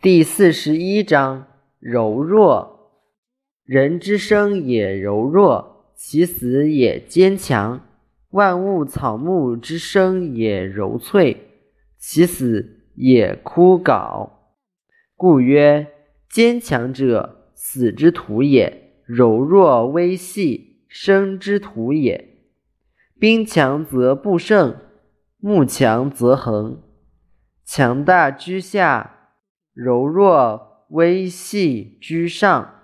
第四十一章柔弱。人之生也柔弱，其死也坚强。万物草木之生也柔脆，其死也枯槁。故曰：坚强者，死之徒也；柔弱微细，生之徒也。兵强则不胜，木强则横。强大居下，柔弱微细居上。